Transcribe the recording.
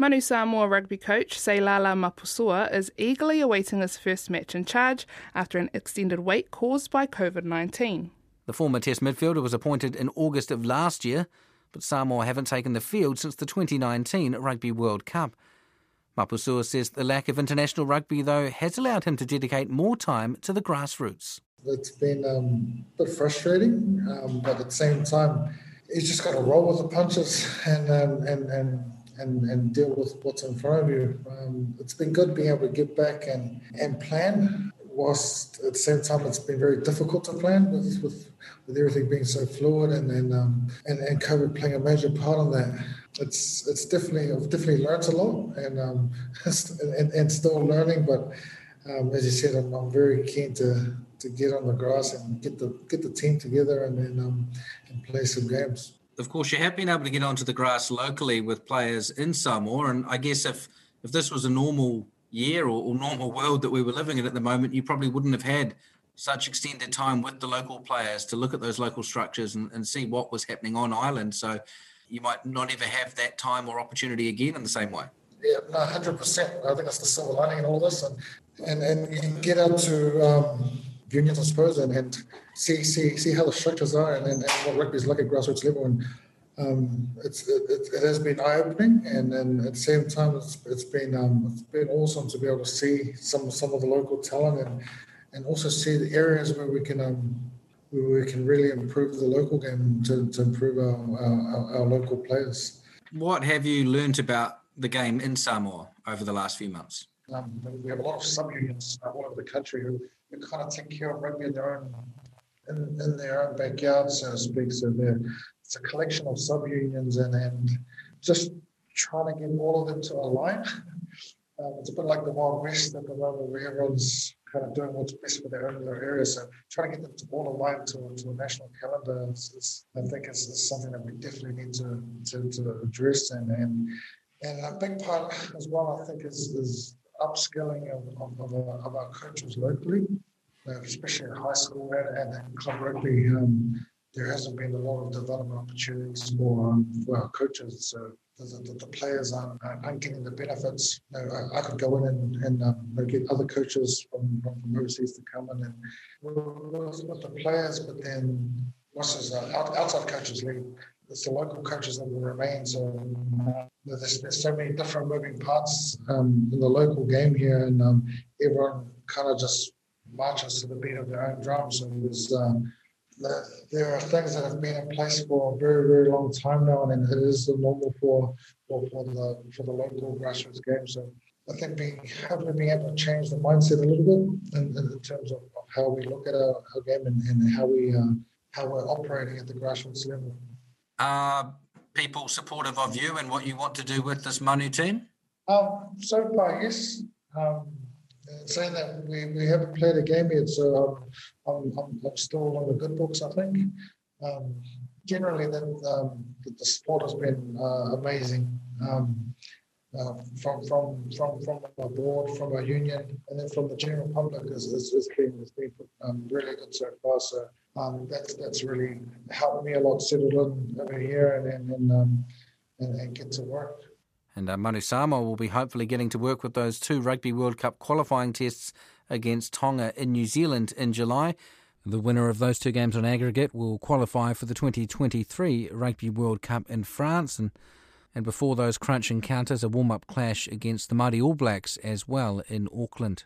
Manu Samoa rugby coach Seilala Mapusua is eagerly awaiting his first match in charge after an extended wait caused by COVID 19. The former Test midfielder was appointed in August of last year, but Samoa haven't taken the field since the 2019 Rugby World Cup. Mapusua says the lack of international rugby, though, has allowed him to dedicate more time to the grassroots. It's been um, a bit frustrating, um, but at the same time, he's just got to roll with the punches and um, and, and and and deal with what's in front of you. Um, it's been good being able to get back and and plan. Whilst at the same time, it's been very difficult to plan with with, with everything being so fluid and and, um, and and COVID playing a major part on that. It's it's definitely I've definitely learned a lot and um, and, and still learning, but um, as you said, I'm, I'm very keen to to get on the grass and get the get the team together and um, and play some games. Of course, you have been able to get onto the grass locally with players in Samoa, and I guess if if this was a normal year or, or normal world that we were living in at the moment, you probably wouldn't have had such extended time with the local players to look at those local structures and, and see what was happening on island. So you might not ever have that time or opportunity again in the same way. Yeah, no, hundred percent. I think that's the silver lining in all this, and and and you can get up to um, unions, I suppose, and, and see see see how the structures are and, and, and what rugby is like at grassroots level. And um, it's it, it, has been eye opening, and, and at the same time, it's, it's been um, it's been awesome to be able to see some some of the local talent and and also see the areas where we can um, where we can really improve the local game to, to improve our, our, our local players. What have you learnt about the game in Samoa over the last few months? Um, we have a lot of sub unions all over the country who, who kind of take care of rugby in their own in, in their own backyard, so to speak. So it's a collection of sub unions and, and just trying to get all of them to align. Um, it's a bit like the Wild West at the moment where everyone's kind of doing what's best for their own their area. So trying to get them to all align to, to a national calendar is, is I think is, is, something that we definitely need to, to, to address and, and and a big part as well, I think, is, is upskilling of, of, of, our, of our coaches locally, uh, especially in high school and, and club rugby. Um, there hasn't been a lot of development opportunities for, um, for our coaches. So the, the, the players aren't, aren't, getting the benefits. You know, I, I, could go in and, and um, get other coaches from, from, overseas to come in and with, with the players, but then what's this, uh, outside coaches league, it's the local coaches that will remain. So uh, there's, there's, so many different moving parts um, in the local game here, and um, everyone kind of just marches to the beat of their own drum. So there's um, there are things that have been in place for a very very long time now, and it is the normal for for, for the for the local grassroots game. So. I think being hopefully being able to change the mindset a little bit in, in terms of, of, how we look at our, our game and, and how we uh, how we're operating at the grassroots level. Are people supportive of you and what you want to do with this Manu team? Um, so far, yes. Um, saying that we, we haven't played a game yet, so I'm, I'm, I'm still on the good books, I think. Um, generally, the, um, the, the support has been uh, amazing. Um, from from from from our board, from our union, and then from the general public, it's, it's been it's been um, really good so far. So um, that's that's really helped me a lot settle in over here and and and, um, and, and get to work. And uh, Manu Samoa will be hopefully getting to work with those two Rugby World Cup qualifying tests against Tonga in New Zealand in July. The winner of those two games on aggregate will qualify for the 2023 Rugby World Cup in France and and before those crunch encounters, a warm up clash against the Mighty All Blacks as well in Auckland.